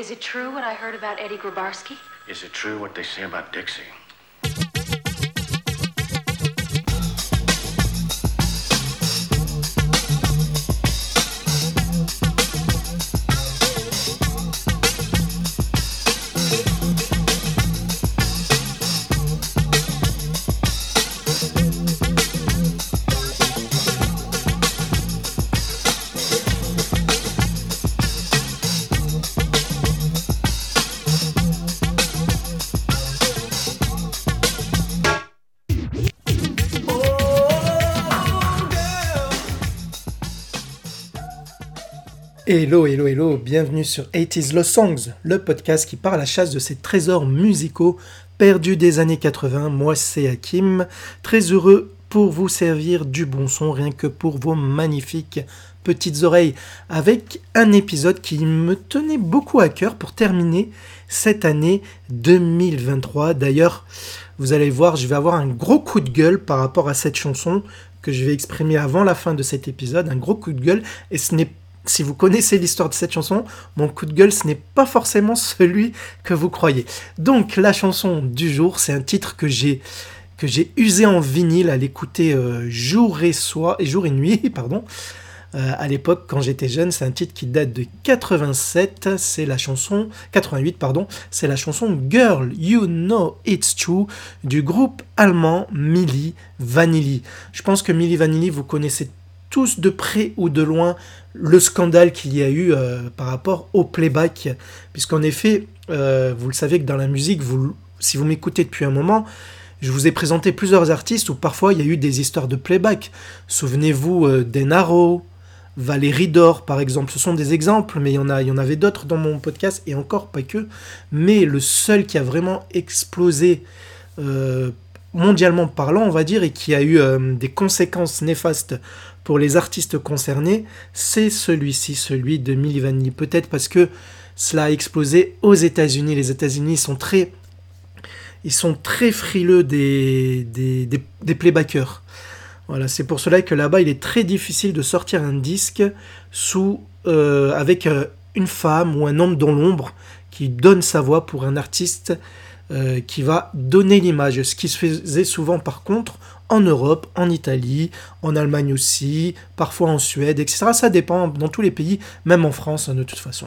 Is it true what I heard about Eddie Grabarsky? Is it true what they say about Dixie? Hello, hello, hello, bienvenue sur 80s Lost Songs, le podcast qui part à la chasse de ces trésors musicaux perdus des années 80. Moi, c'est Hakim, très heureux pour vous servir du bon son, rien que pour vos magnifiques petites oreilles, avec un épisode qui me tenait beaucoup à cœur pour terminer cette année 2023. D'ailleurs, vous allez voir, je vais avoir un gros coup de gueule par rapport à cette chanson que je vais exprimer avant la fin de cet épisode, un gros coup de gueule, et ce n'est si vous connaissez l'histoire de cette chanson, mon coup de gueule, ce n'est pas forcément celui que vous croyez. Donc la chanson du jour, c'est un titre que j'ai que j'ai usé en vinyle à l'écouter euh, jour et soir jour et nuit, pardon. Euh, à l'époque, quand j'étais jeune, c'est un titre qui date de 87. C'est la chanson 88, pardon. C'est la chanson Girl, You Know It's True du groupe allemand Milli Vanilli. Je pense que Milli Vanilli, vous connaissez tous de près ou de loin le scandale qu'il y a eu euh, par rapport au playback. Puisqu'en effet, euh, vous le savez que dans la musique, si vous m'écoutez depuis un moment, je vous ai présenté plusieurs artistes où parfois il y a eu des histoires de playback. Souvenez-vous euh, d'Enaro, Valérie Dor par exemple, ce sont des exemples, mais il a, il y en avait d'autres dans mon podcast et encore pas que. Mais le seul qui a vraiment explosé mondialement parlant, on va dire, et qui a eu des conséquences néfastes pour les artistes concernés, c'est celui-ci, celui de Milli Vanilli. Peut-être parce que cela a explosé aux États-Unis. Les États-Unis sont très, ils sont très frileux des, des, des, playbackers. Voilà, c'est pour cela que là-bas, il est très difficile de sortir un disque sous, euh, avec euh, une femme ou un homme dans l'ombre qui donne sa voix pour un artiste euh, qui va donner l'image. Ce qui se faisait souvent par contre en Europe, en Italie, en Allemagne aussi, parfois en Suède, etc. Ça dépend dans tous les pays, même en France hein, de toute façon.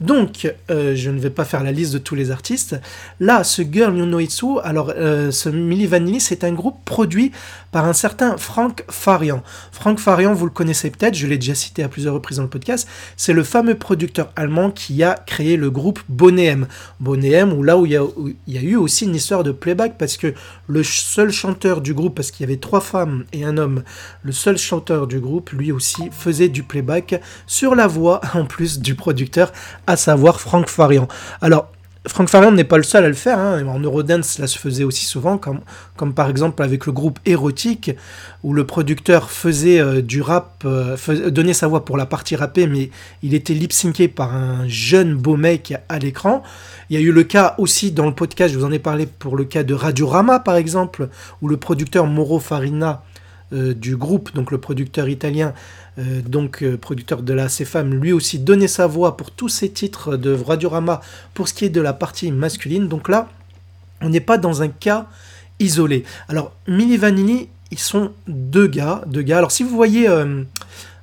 Donc, euh, je ne vais pas faire la liste de tous les artistes. Là, ce Girl You Know Itsu, alors euh, ce Milli Vanilli, c'est un groupe produit par un certain Frank Farian. Frank Farian, vous le connaissez peut-être, je l'ai déjà cité à plusieurs reprises dans le podcast, c'est le fameux producteur allemand qui a créé le groupe Bonnet M, où là il, où il y a eu aussi une histoire de playback, parce que le seul chanteur du groupe, parce qu'il y avait trois femmes et un homme, le seul chanteur du groupe, lui aussi, faisait du playback sur la voix, en plus du producteur, à savoir Frank Farian. Alors, Frank Farian n'est pas le seul à le faire. Hein. En Eurodance, cela se faisait aussi souvent, comme, par exemple avec le groupe Érotique, où le producteur faisait euh, du rap, euh, donnait sa voix pour la partie rappée, mais il était lip-syncé par un jeune beau mec à l'écran. Il y a eu le cas aussi dans le podcast, je vous en ai parlé pour le cas de Radiorama par exemple, où le producteur Moro Farina euh, du groupe, donc le producteur italien, euh, donc euh, producteur de la CFAM, lui aussi donnait sa voix pour tous ces titres de Radiorama pour ce qui est de la partie masculine. Donc là, on n'est pas dans un cas isolé. Alors, Mini Vanini, ils sont deux gars, deux gars. Alors si vous voyez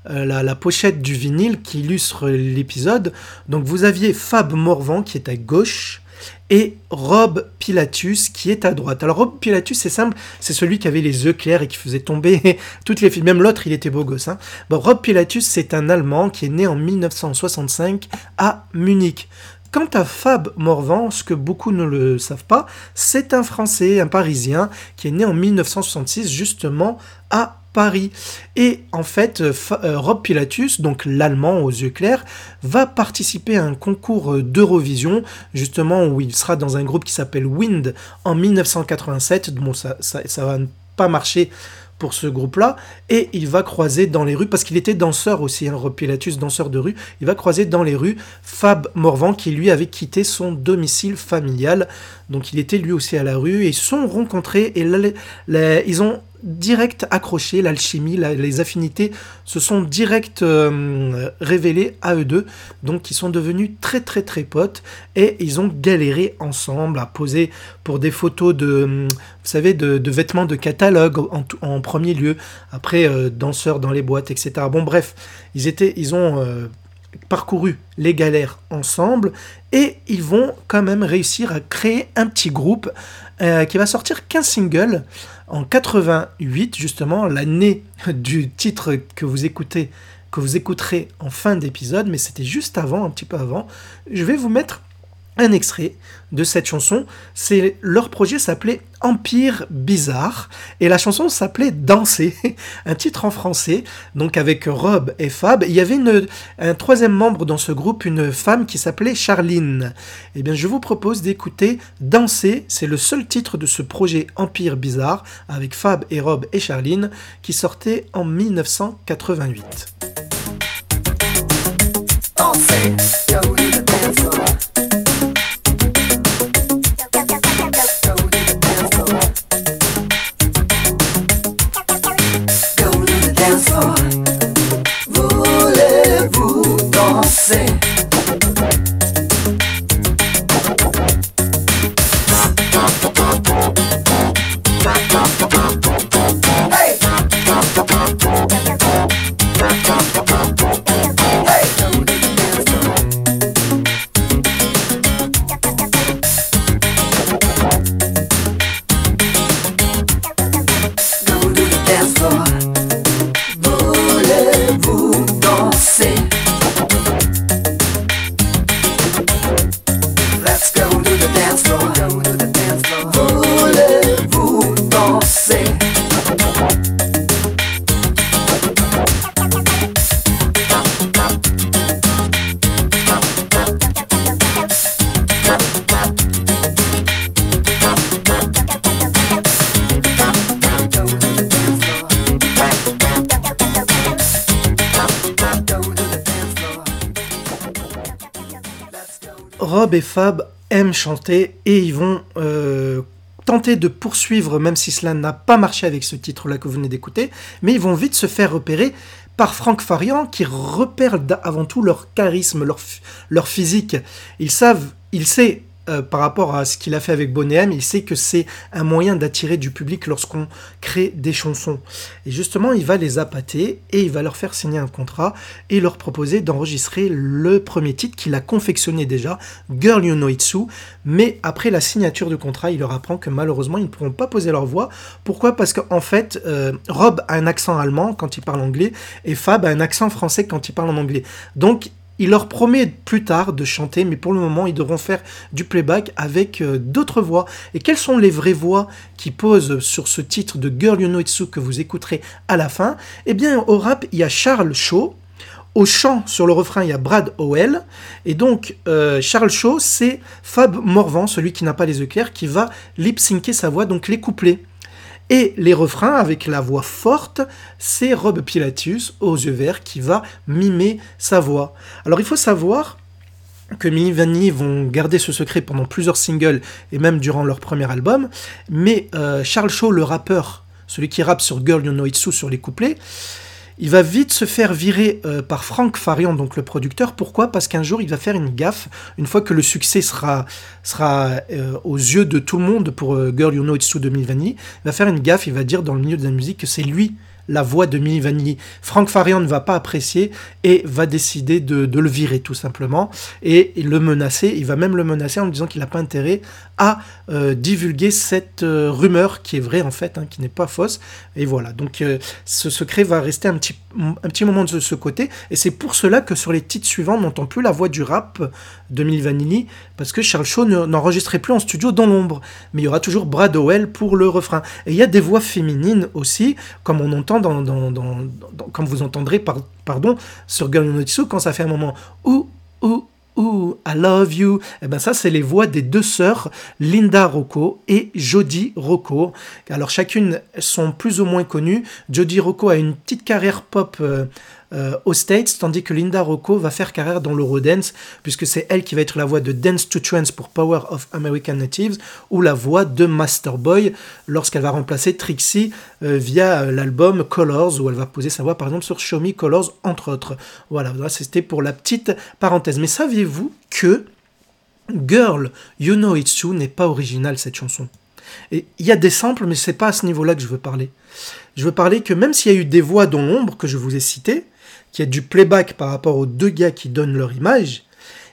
la, la, pochette du vinyle qui illustre l'épisode, donc vous aviez Fab Morvan qui est à gauche, et Rob Pilatus qui est à droite. Alors Rob Pilatus, c'est simple, c'est celui qui avait les yeux clairs et qui faisait tomber toutes les filles. Même l'autre, il était beau gosse. Hein. Bon, Rob Pilatus, c'est un Allemand qui est né en 1965 à Munich. Quant à Fab Morvan, ce que beaucoup ne le savent pas, c'est un Français, un Parisien, qui est né en 1966 justement à Paris. Et en fait, euh, euh, Rob Pilatus, donc l'allemand aux yeux clairs, va participer à un concours euh, d'Eurovision, justement où il sera dans un groupe qui s'appelle Wind en 1987. Bon, ça, ça, va pas marcher pour ce groupe-là, et il va croiser dans les rues, parce qu'il était danseur aussi, hein, Pilatus, danseur de rue, il va croiser dans les rues Fab Morvan, qui lui avait quitté son domicile familial, donc il était lui aussi à la rue, et ils sont rencontrés, et ils ont direct accrochés, l'alchimie, les affinités se sont direct euh, révélées à eux deux, donc ils sont devenus très très très potes et ils ont galéré ensemble à poser pour des photos de, de, vêtements de catalogue en, premier lieu, après euh, danseurs dans les boîtes, etc. Bon bref, ils étaient, ils ont euh, parcouru les galères ensemble et ils vont quand même réussir à créer un petit groupe qui va sortir 15 singles en 88, justement, l'année du titre que vous écoutez, que vous écouterez en fin d'épisode, mais c'était juste avant, un petit peu avant, je vais vous mettre un extrait de cette chanson. C'est leur projet s'appelait Empire Bizarre et la chanson s'appelait Danser, un titre en français. Donc avec Rob et Fab, il y avait une, un troisième membre dans ce groupe, une femme qui s'appelait Charline. Eh bien, je vous propose d'écouter Danser. C'est le seul titre de ce projet Empire Bizarre avec Fab et Rob et Charline qui sortait en 1988. Danser, Et Fab aiment chanter et ils vont euh, tenter de poursuivre, même si cela n'a pas marché avec ce titre-là que vous venez d'écouter, mais ils vont vite se faire repérer par Franck Farian qui repère avant tout leur charisme, leur, leur physique. Ils savent, il sait euh, par rapport à ce qu'il a fait avec Bonham, il sait que c'est un moyen d'attirer du public lorsqu'on crée des chansons. Et justement, il va les appâter et il va leur faire signer un contrat et leur proposer d'enregistrer le premier titre qu'il a confectionné déjà, Girl You Know It's Mais après la signature du contrat, il leur apprend que malheureusement, ils ne pourront pas poser leur voix. Pourquoi? Parce qu'en fait, euh, Rob a un accent allemand quand il parle anglais et Fab a un accent français quand il parle en anglais. Donc, il leur promet plus tard de chanter, mais pour le moment, ils devront faire du playback avec euh, d'autres voix. Et quelles sont les vraies voix qui posent sur ce titre de Girl You Know It's So que vous écouterez à la fin? Eh bien, au rap, il y a Charles Shaw. Au chant, sur le refrain, il y a Brad Howell. Et donc, euh, Charles Shaw, c'est Fab Morvan, celui qui n'a pas les œillères, qui va lip-syncer sa voix, donc les couplets. Et les refrains, avec la voix forte, c'est Rob Pilatus, aux yeux verts, qui va mimer sa voix. Alors il faut savoir que Milli Vanilli vont garder ce secret pendant plusieurs singles et même durant leur premier album, mais euh, Charles Shaw, le rappeur, celui qui rappe sur Girl You Know It's So sur les couplets, il va vite se faire virer euh, par Frank Farian, donc le producteur. Pourquoi? Parce qu'un jour, il va faire une gaffe. Une fois que le succès sera, euh, aux yeux de tout le monde pour euh, Girl You Know It's True de Vanilli, il va faire une gaffe. Il va dire dans le milieu de la musique que c'est lui la voix de Milli Vanilli. Frank Farian ne va pas apprécier et va décider de, le virer tout simplement et le menacer. Il va même le menacer en disant qu'il n'a pas intérêt à euh, divulguer cette euh, rumeur qui est vraie en fait, hein, qui n'est pas fausse. Et voilà, donc euh, ce secret va rester un petit, un petit moment de ce côté. Et c'est pour cela que sur les titres suivants, on n'entend plus la voix du rap de Milli Vanilli, parce que Charles Shaw n'enregistrait plus en studio dans l'ombre. Mais il y aura toujours Brad Howell pour le refrain. Et il y a des voix féminines aussi, comme on entend dans, comme vous entendrez par, pardon, sur No quand ça fait un moment ou ou Ooh, I love you. Et eh ben ça, c'est les voix des deux sœurs, Linda Rocco et Jodie Rocco. Alors chacune sont plus ou moins connues. Jodie Rocco a une petite carrière pop euh, euh, aux States, tandis que Linda Rocco va faire carrière dans l'Eurodance, puisque c'est elle qui va être la voix de Dance to Trance pour Power of American Natives, ou la voix de Master Boy lorsqu'elle va remplacer Trixie euh, via l'album Colors, où elle va poser sa voix par exemple sur Show Me Colors, entre autres. Voilà, c'était pour la petite parenthèse. Mais saviez-vous que Girl, You Know It's True n'est pas original cette chanson? Il y a des samples, mais c'est pas à ce niveau-là que je veux parler. Je veux parler que même s'il y a eu des voix dans l'ombre que je vous ai citées, qui a du playback par rapport aux deux gars qui donnent leur image,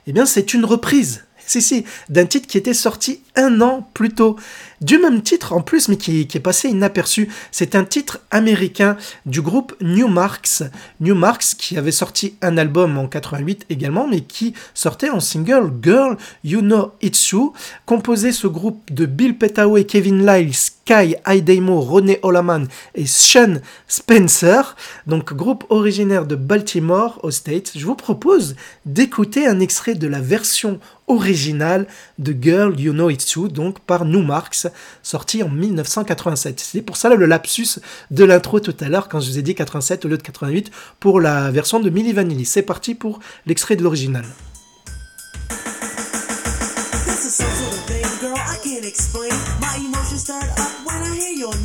eh bien c'est une reprise. Si, si, d'un titre qui était sorti un an plus tôt. Du même titre en plus, mais qui, est passé inaperçu. C'est un titre américain du groupe New Marks. New Marks qui avait sorti un album en 88 également, mais qui sortait en single Girl, You Know It's You. Composé ce groupe de Bill Petaway, Kevin Lyles, Kai Aidemo, René Olaman et Sean Spencer, donc groupe originaire de Baltimore aux States. Je vous propose d'écouter un extrait de la version originale de Girl You Know It's You, donc par New Marks, sorti en 1987. C'est pour ça le lapsus de l'intro tout à l'heure quand je vous ai dit 87 au lieu de 88 pour la version de Milli Vanilli. C'est parti pour l'extrait de l'original.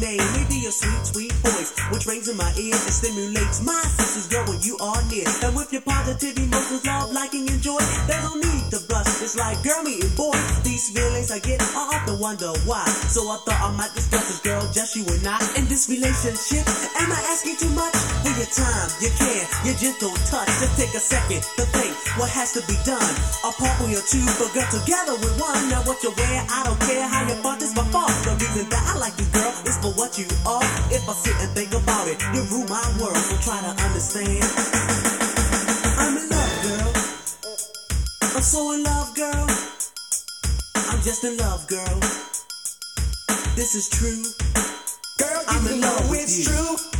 Sweet, sweet voice, which rings in my ears and stimulates my senses, girl, when you are near. And with your positive emotions, love, liking, and joy, there's no need to blush. It's like girl meeting boy. These feelings I get, I often wonder why. So I thought I might discuss this girl, just you and I. In this relationship, am I asking too much? For your time, your care, your gentle touch. Just take a second to think what has to be done. Apart from your two, but girl, together with one. Now what you wear, I don't care how you thought this before. The reason that I like you, girl, is for what you are. If I sit and think about it, you rule my world, so try to understand. I'm in love, girl. I'm so in love, girl. I'm just in love, girl. This is true. Girl, I'm in love with you. True.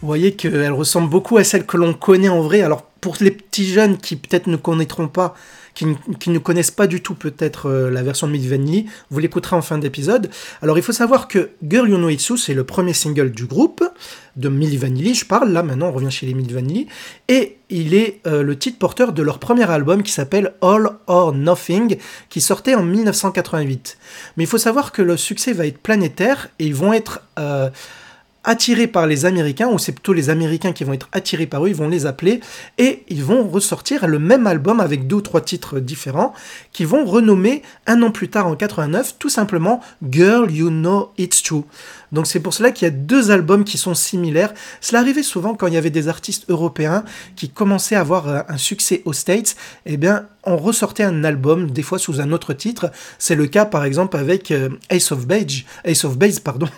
Vous voyez qu'elle ressemble beaucoup à celle que l'on connaît en vrai. Alors pour les petits jeunes qui peut-être ne connaîtront pas, qui, ne connaissent pas du tout peut-être euh, la version de Milli Vanilli, vous l'écouterez en fin d'épisode. Alors il faut savoir que Girl You Know c'est le premier single du groupe, de Milli je parle, là maintenant on revient chez les Milli et il est euh, le titre porteur de leur premier album qui s'appelle All or Nothing, qui sortait en 1988. Mais il faut savoir que le succès va être planétaire, et ils vont être... Euh, attirés par les Américains, ou c'est plutôt les Américains qui vont être attirés par eux, ils vont les appeler, et ils vont ressortir le même album avec deux ou trois titres différents, qui vont renommer un an plus tard en 89 tout simplement Girl You Know It's True. Donc c'est pour cela qu'il y a deux albums qui sont similaires. Cela arrivait souvent quand il y avait des artistes européens qui commençaient à avoir euh, un succès aux States, eh bien on ressortait un album, des fois sous un autre titre. C'est le cas par exemple avec euh, Ace of Base, Ace of Base pardon,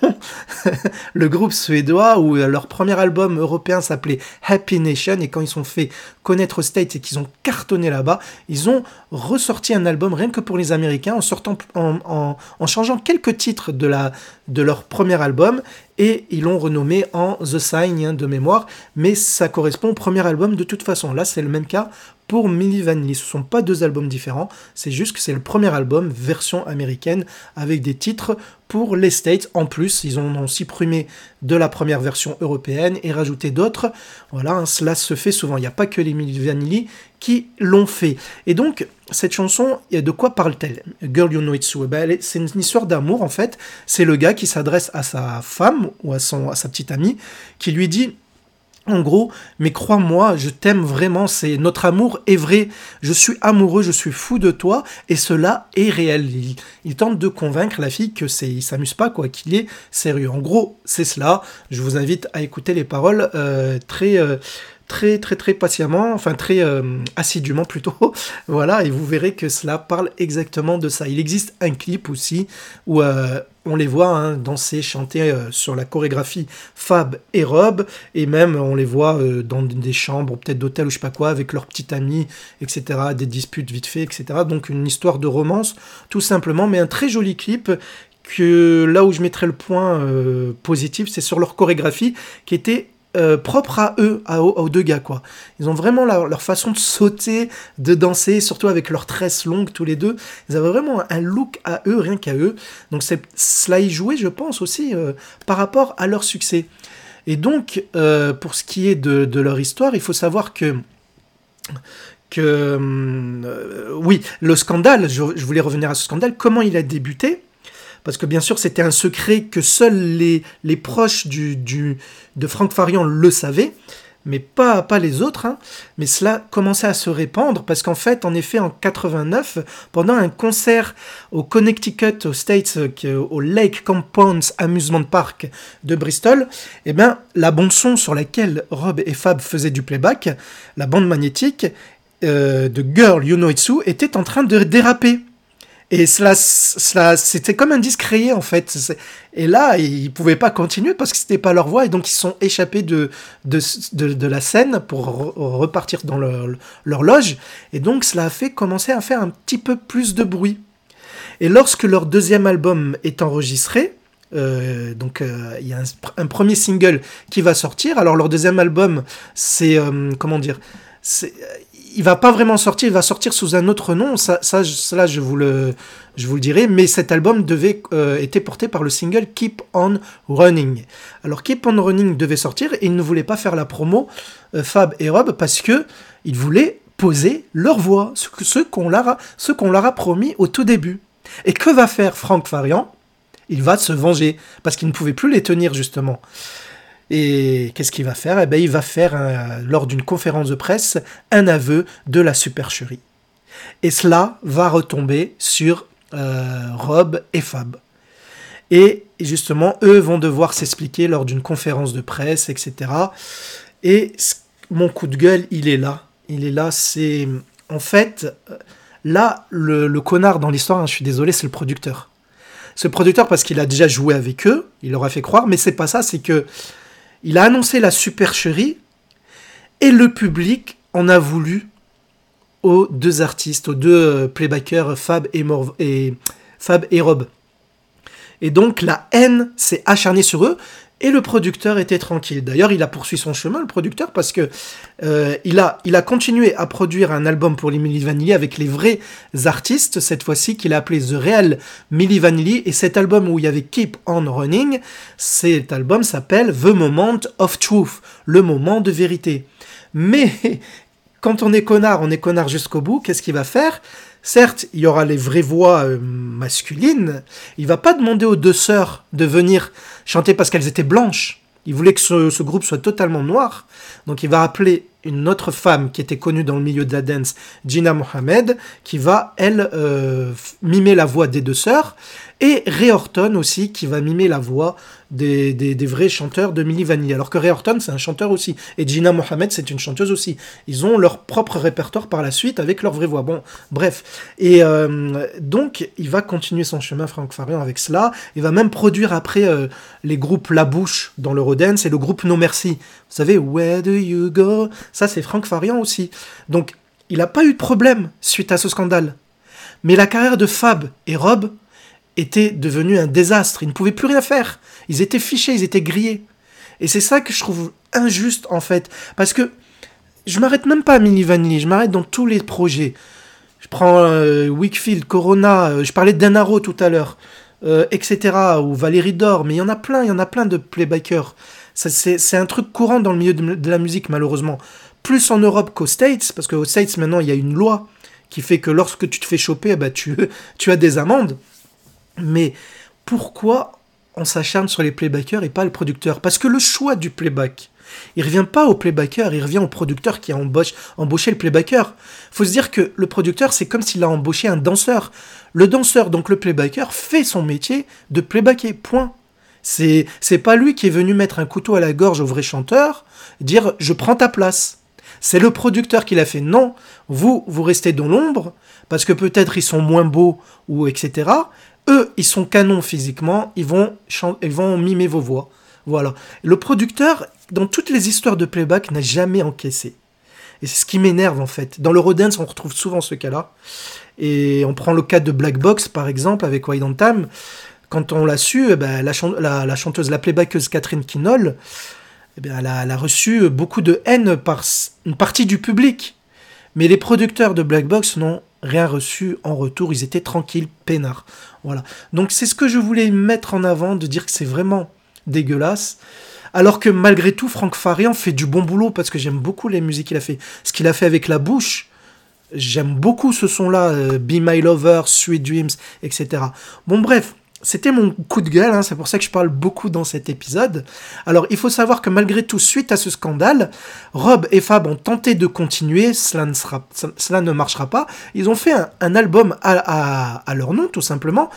le groupe suédois où euh, leur premier album européen s'appelait Happy Nation et quand ils sont fait connaître aux States et qu'ils ont cartonné là-bas, ils ont ressorti un album rien que pour les Américains en sortant en, en changeant quelques titres de la de leur premier album et ils l'ont renommé en The Sign hein, de mémoire, mais ça correspond au premier album de toute façon. Là, c'est le même cas pour Milli Vanilli. Ce sont pas deux albums différents, c'est juste que c'est le premier album version américaine avec des titres pour les States. En plus, ils ont aussi primé de la première version européenne et rajouté d'autres. Voilà, hein, cela se fait souvent. Il n'y a pas que les Milli Vanilli qui l'ont fait. Et donc, cette chanson, de quoi parle-t-elle? Girl You Know It's So. c'est une histoire d'amour en fait. C'est le gars qui s'adresse à sa femme ou à, son, à sa petite amie qui lui dit en gros, mais crois-moi, je t'aime vraiment, c'est notre amour est vrai, je suis amoureux, je suis fou de toi, et cela est réel. Il, tente de convaincre la fille que c'est, il s'amuse pas, quoi, qu'il est sérieux. En gros, c'est cela. Je vous invite à écouter les paroles euh, très, euh, très très très patiemment, enfin très euh, assidûment plutôt, voilà, et vous verrez que cela parle exactement de ça. Il existe un clip aussi où on les voit hein, danser, chanter euh, sur la chorégraphie Fab et Rob, et même on les voit euh, dans des chambres, peut-être d'hôtel ou je sais pas quoi, avec leurs petits amis, etc., des disputes vite fait, etc. Donc une histoire de romance, tout simplement, mais un très joli clip que là où je mettrais le point euh, positif, c'est sur leur chorégraphie qui était euh, propre à eux, aux, deux gars, quoi. Ils ont vraiment leur façon de sauter, de danser, surtout avec leurs tresses longues tous les deux. Ils avaient vraiment un look à eux, rien qu'à eux. Donc c'est, cela y jouait, je pense, aussi euh, par rapport à leur succès. Et donc, euh, pour ce qui est de, leur histoire, il faut savoir que que oui, le scandale, je, voulais revenir à ce scandale, comment il a débuté? Parce que bien sûr c'était un secret que seuls les, les proches du, du, de Franck Farian le savaient, mais pas, pas les autres. Hein. Mais cela commençait à se répandre parce qu'en fait, en effet, en 89, pendant un concert au Connecticut, aux States, euh, au Lake Compounds Amusement Park de Bristol, eh bien, la bande son sur laquelle Rob et Fab faisaient du playback, la bande magnétique euh, de Girl You Know It's Who, était en train de déraper. Et cela, cela c'était comme un disque rayé en fait. Et là, ils pouvaient pas continuer parce que c'était pas leur voix et donc ils sont échappés de, de, de, la scène pour repartir dans leur, leur, loge. Et donc cela a fait commencer à faire un petit peu plus de bruit. Et lorsque leur deuxième album est enregistré, euh, donc euh, il y a un, premier single qui va sortir. Alors leur deuxième album, c'est euh, comment dire, c'est il va pas vraiment sortir, il va sortir sous un autre nom, ça, ça je vous le, je vous le dirai, mais cet album devait, euh, était porté par le single Keep On Running. Alors Keep On Running devait sortir et ils ne voulaient pas faire la promo euh, Fab et Rob parce que ils voulaient poser leur voix, ce, qu'on leur, a, ce qu'on leur a promis au tout début. Et que va faire Frank Farian? Il va se venger parce qu'il ne pouvait plus les tenir justement. Et qu'est-ce qu'il va faire? Eh ben, Il va faire, lors d'une conférence de presse, un aveu de la supercherie. Et cela va retomber sur euh, Rob et Fab. Et justement, eux vont devoir s'expliquer lors d'une conférence de presse, etc. Et mon coup de gueule, il est là. Il est là, c'est... En fait, là, le, connard dans l'histoire, hein, je suis désolé, c'est le producteur. Ce producteur, parce qu'il a déjà joué avec eux, il leur a fait croire, mais c'est pas ça, c'est que il a annoncé la supercherie et le public en a voulu aux deux artistes, aux deux euh, playbackers Fab et, Fab et Rob. Et donc la haine s'est acharnée sur eux et le producteur était tranquille. D'ailleurs, il a poursuivi son chemin, le producteur, parce que euh, il, a, il a continué à produire un album pour les Milli Vanilli avec les vrais artistes, cette fois-ci qu'il a appelé The Real Milli Vanilli. Et cet album où il y avait Keep On Running, cet album s'appelle The Moment of Truth, le moment de vérité. Mais quand on est connard, on est connard jusqu'au bout, qu'est-ce qu'il va faire? Certes, il y aura les vraies voix euh, masculines. Il va pas demander aux deux sœurs de venir chanter parce qu'elles étaient blanches. Il voulait que ce, groupe soit totalement noir. Donc il va appeler une autre femme qui était connue dans le milieu de la dance, Gina Mohamed, qui va, elle, euh, mimer la voix des deux sœurs. Et Ray Horton aussi, qui va mimer la voix des, des, vrais chanteurs de Milli Vanilli. Alors que Ray Horton, c'est un chanteur aussi. Et Gina Mohamed, c'est une chanteuse aussi. Ils ont leur propre répertoire par la suite avec leur vraie voix. Bon, bref. Et euh, donc, il va continuer son chemin, Frank Farian, avec cela. Il va même produire après euh, les groupes La Bouche dans l'Eurodance et le groupe No Merci. Vous savez, Where Do You Go? Ça, c'est Frank Farian aussi. Donc, il n'a pas eu de problème suite à ce scandale. Mais la carrière de Fab et Rob était devenue un désastre. Ils ne pouvaient plus rien faire. Ils étaient fichés, ils étaient grillés. Et c'est ça que je trouve injuste en fait. Parce que je m'arrête même pas à Mini Vanilli, je m'arrête dans tous les projets. Je prends euh, Wickfield, Corona, euh, je parlais de Danaro tout à l'heure, euh, etc. Ou Valérie Dor, mais il y en a plein, il y en a plein de playbackers. C'est un truc courant dans le milieu de, la musique malheureusement. Plus en Europe qu'aux States, parce qu'aux States maintenant il y a une loi qui fait que lorsque tu te fais choper, bah, tu, as des amendes. Mais pourquoi on s'acharne sur les playbackers et pas le producteur? Parce que le choix du playback, il revient pas au playbacker, il revient au producteur qui a embauché le playbacker. Faut se dire que le producteur, c'est comme s'il a embauché un danseur. Le danseur, donc le playbacker, fait son métier de playbacker. Point. C'est, pas lui qui est venu mettre un couteau à la gorge au vrai chanteur, dire je prends ta place. C'est le producteur qui l'a fait. Non, vous, vous restez dans l'ombre, parce que peut-être ils sont moins beaux, ou etc. eux, ils sont canons physiquement, ils vont, ils vont mimer vos voix. Voilà. Le producteur, dans toutes les histoires de playback, n'a jamais encaissé. Et c'est ce qui m'énerve en fait. Dans l'Eurodance, on retrouve souvent ce cas-là. Et on prend le cas de Black Box par exemple avec Wide on Time. Quand on l'a su, eh ben, la, chanteuse, la playbackeuse Catherine Kinol, eh ben, elle, a, reçu beaucoup de haine par une partie du public. Mais les producteurs de Black Box n'ont rien reçu en retour. Ils étaient tranquilles, peinards. Voilà. Donc c'est ce que je voulais mettre en avant, de dire que c'est vraiment dégueulasse. Alors que malgré tout, Franck Farian fait du bon boulot parce que j'aime beaucoup les musiques qu'il a fait. Ce qu'il a fait avec la bouche, j'aime beaucoup ce son-là, euh, Be My Lover, Sweet Dreams, etc. Bon bref, c'était mon coup de gueule, hein, c'est pour ça que je parle beaucoup dans cet épisode. Alors, il faut savoir que malgré tout, suite à ce scandale, Rob et Fab ont tenté de continuer, cela ne, marchera pas. Ils ont fait un, album à, leur nom, tout simplement,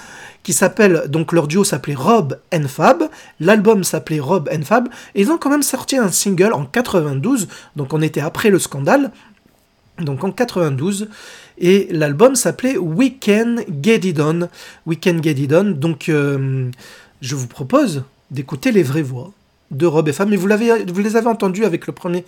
qui s'appelle, donc leur duo s'appelait Rob and Fab, l'album s'appelait Rob and Fab, et ils ont quand même sorti un single en 92, donc on était après le scandale, donc en 92, et l'album s'appelait We Can Get It On. We Can Get It On. Donc euh, je vous propose d'écouter les vraies voix de Rob et Fab, mais vous, les avez entendus avec le premier,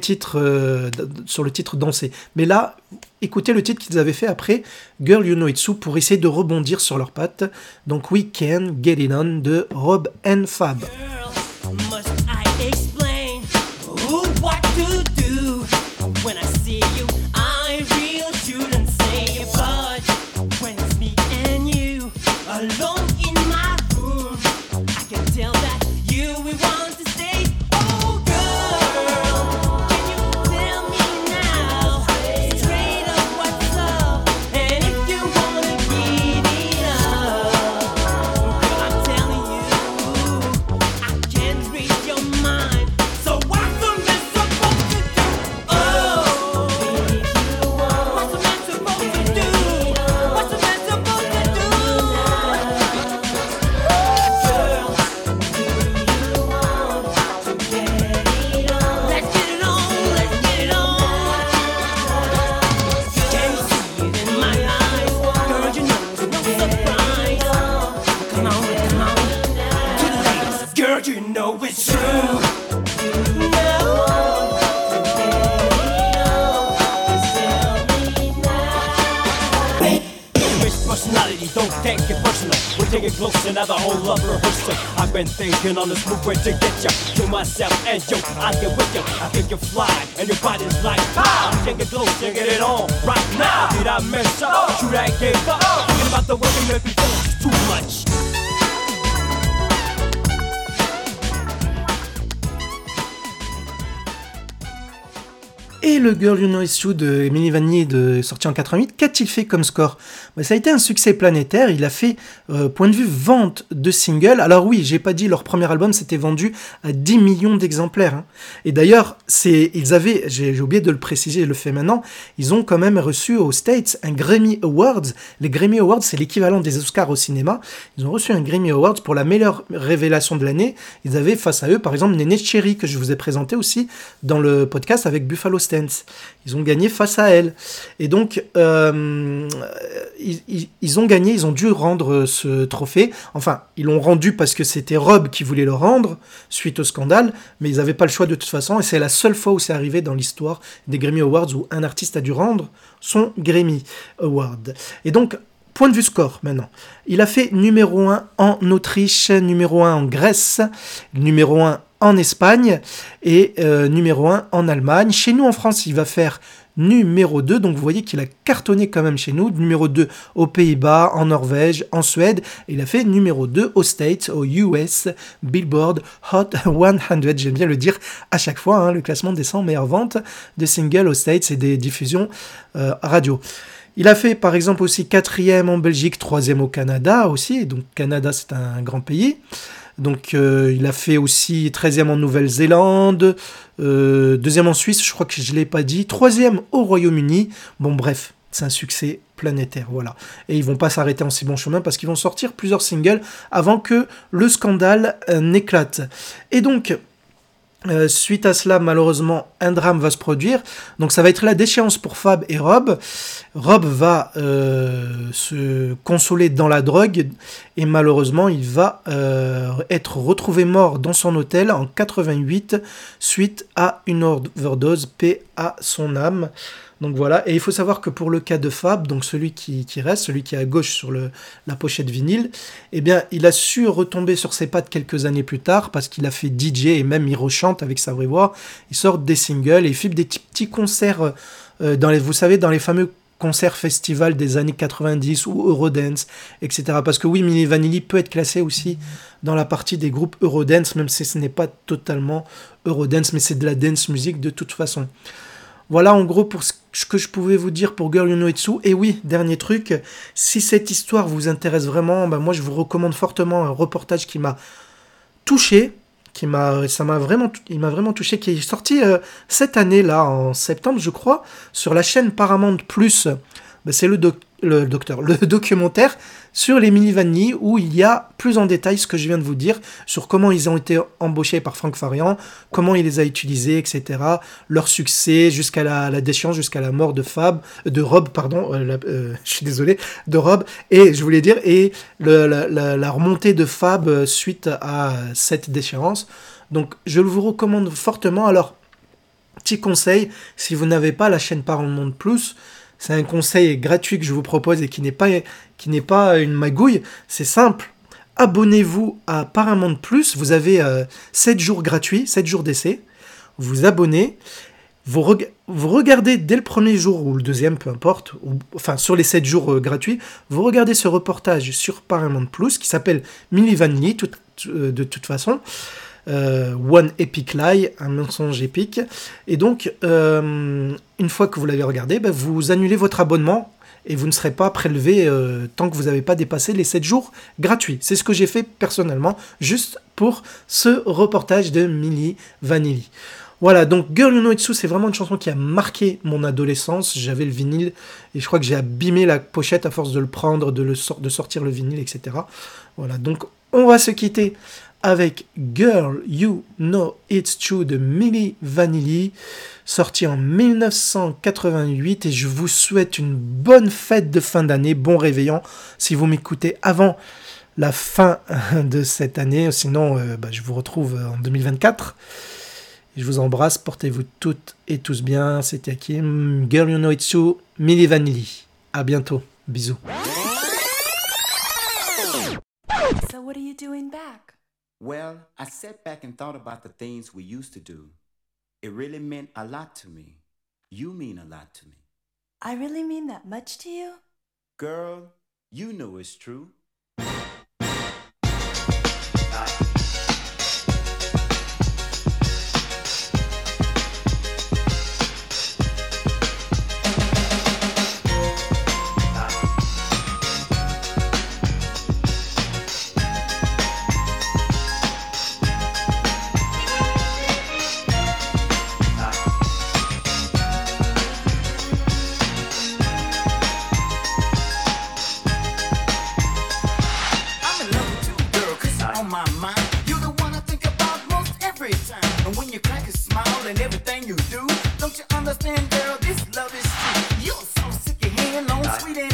titre, euh, sur le titre Danser. Mais là, écoutez le titre qu'ils avaient fait après, Girl You Know It's So, pour essayer de rebondir sur leurs pattes. Donc We Can Get It On de Rob and Fab. On this blueprint to get ya. to myself and yo, I get with ya. I think you fly and your body's like pow. Can't get close, can't it on right now. Did I mess up? Should I gave up? Thinking about the way you make me feel too much. Et le Girl You Know It's True de Emily Vannier de, sorti en 88, qu'a-t-il fait comme score? Bah, Ça a été un succès planétaire, il a fait, euh, point de vue vente de singles, alors oui, j'ai pas dit leur premier album s'était vendu à 10 millions d'exemplaires. Hein. Et d'ailleurs, ils avaient, j'ai oublié de le préciser, je le fais maintenant, ils ont quand même reçu aux States un Grammy Awards. Les Grammy Awards, c'est l'équivalent des Oscars au cinéma. Ils ont reçu un Grammy Awards pour la meilleure révélation de l'année. Ils avaient face à eux, par exemple, Nene Cherry, que je vous ai présenté aussi dans le podcast avec Buffalo Ils ont gagné face à elle. Et donc, euh, ils, ont gagné, ils ont dû rendre ce trophée. Enfin, ils l'ont rendu parce que c'était Rob qui voulait le rendre suite au scandale, mais ils n'avaient pas le choix de toute façon. Et c'est la seule fois où c'est arrivé dans l'histoire des Grammy Awards où un artiste a dû rendre son Grammy Award. Et donc, Point de vue score maintenant. Il a fait numéro 1 en Autriche, numéro 1 en Grèce, numéro 1 en Espagne et euh, numéro 1 en Allemagne. Chez nous en France, il va faire numéro 2, donc vous voyez qu'il a cartonné quand même chez nous, numéro 2 aux Pays-Bas, en Norvège, en Suède, il a fait numéro 2 aux States, aux US, Billboard Hot 100, j'aime bien le dire à chaque fois, hein, le classement des 100 meilleures ventes de singles aux States et des diffusions euh, radio. Il a fait par exemple aussi quatrième en Belgique, troisième au Canada aussi, donc Canada c'est un grand pays. Donc euh, il a fait aussi 13e en Nouvelle-Zélande, euh, deuxième en Suisse, je crois que je ne l'ai pas dit, troisième au Royaume-Uni. Bon bref, c'est un succès planétaire, voilà. Et ils vont pas s'arrêter en si bon chemin parce qu'ils vont sortir plusieurs singles avant que le scandale euh, n'éclate. Et donc, Euh, suite à cela, malheureusement, un drame va se produire. Donc ça va être la déchéance pour Fab et Rob. Rob va euh, se consoler dans la drogue et malheureusement, il va euh, être retrouvé mort dans son hôtel en 88 suite à une overdose. Paix à son âme. Donc voilà, et il faut savoir que pour le cas de Fab, donc celui qui, reste, celui qui est à gauche sur la pochette vinyle, eh bien, il a su retomber sur ses pattes quelques années plus tard parce qu'il a fait DJ et même il rechante avec sa vraie voix. Il sort des singles et il des petits, concerts euh, dans les, vous savez, dans les fameux concerts festivals des années 90 ou Eurodance, etc. Parce que oui, Milli Vanilli peut être classé aussi dans la partie des groupes Eurodance, même si ce n'est pas totalement Eurodance, mais c'est de la dance music de toute façon. Voilà en gros pour ce que je pouvais vous dire pour Girl You Know It's Et oui, dernier truc, si cette histoire vous intéresse vraiment, bah moi je vous recommande fortement un reportage qui m'a touché, qui m'a, vraiment, touché, qui est sorti euh, cette année là en septembre je crois sur la chaîne Paramount Plus. Bah, c'est le, le docteur, le documentaire sur les mini Vanny où il y a plus en détail ce que je viens de vous dire sur comment ils ont été embauchés par Franck Farian, comment il les a utilisés, etc. Leur succès jusqu'à la, la, déchéance, jusqu'à la mort de Fab, de Rob, pardon, euh, euh, je suis désolé, de Rob, et je voulais dire, et la, remontée de Fab euh, suite à cette déchéance. Donc je vous recommande fortement. Alors, petit conseil, si vous n'avez pas la chaîne Paramount Plus, c'est un conseil gratuit que je vous propose et qui n'est pas, une magouille. C'est simple. Abonnez-vous à Paramount Plus. Vous avez 7 euh, jours gratuits, 7 jours d'essai. Vous abonnez. Vous, vous, regardez dès le premier jour ou le deuxième, peu importe, enfin sur les 7 jours euh, gratuits, vous regardez ce reportage sur Paramount Plus qui s'appelle Milli Vanilli, euh, de toute façon. Euh, One Epic Lie, un mensonge épique. Et donc, euh, une fois que vous l'avez regardé, ben, vous annulez votre abonnement et vous ne serez pas prélevé euh, tant que vous n'avez pas dépassé les 7 jours gratuits. C'est ce que j'ai fait personnellement, juste pour ce reportage de Milli Vanilli. Voilà, donc Girl You Know It's c'est vraiment une chanson qui a marqué mon adolescence. J'avais le vinyle et je crois que j'ai abîmé la pochette à force de le prendre, de, le de sortir le vinyle, etc. Voilà, donc on va se quitter avec Girl You Know It's True de Milli Vanilli, sorti en 1988 et je vous souhaite une bonne fête de fin d'année, bon réveillon si vous m'écoutez avant la fin de cette année, sinon euh, bah, je vous retrouve en 2024. Je vous embrasse, portez-vous toutes et tous bien, c'était Hakim, Girl You Know It's True, Milli Vanilli. À bientôt, bisous. So what are you doing back? Well, I sat back and thought about the things we used to do. It really meant a lot to me. You mean a lot to me. I really mean that much to you? Girl, you know it's true. girl, this love is true. You're so sick of hanging on, sweet and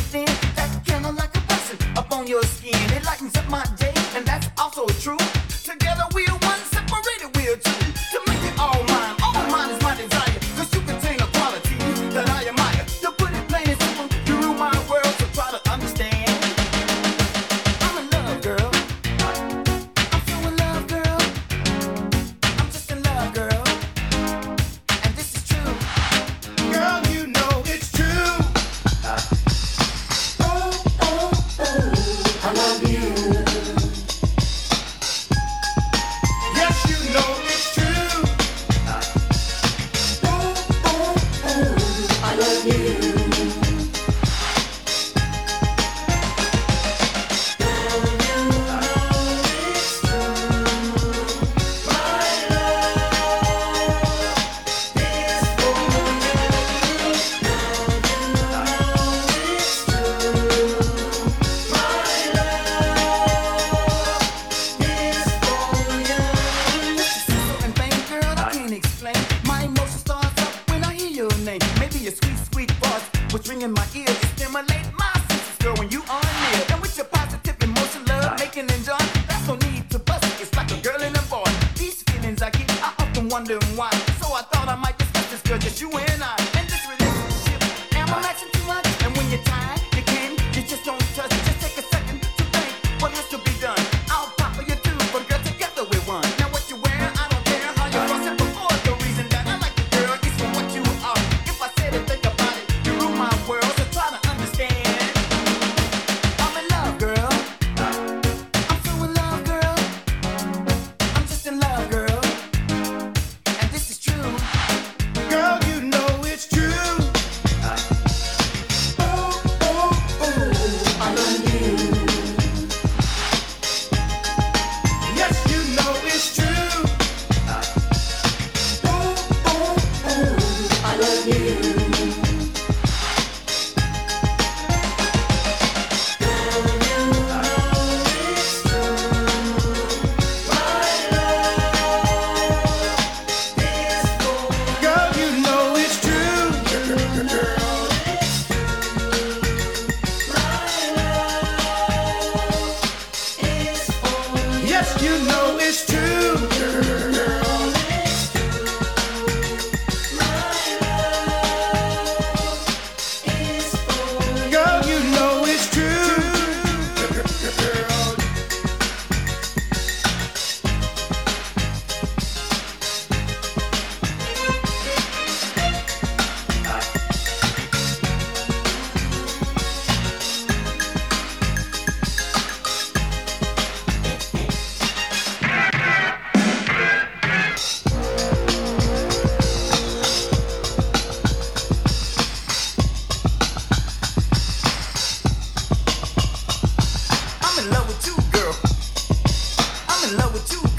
in love with you.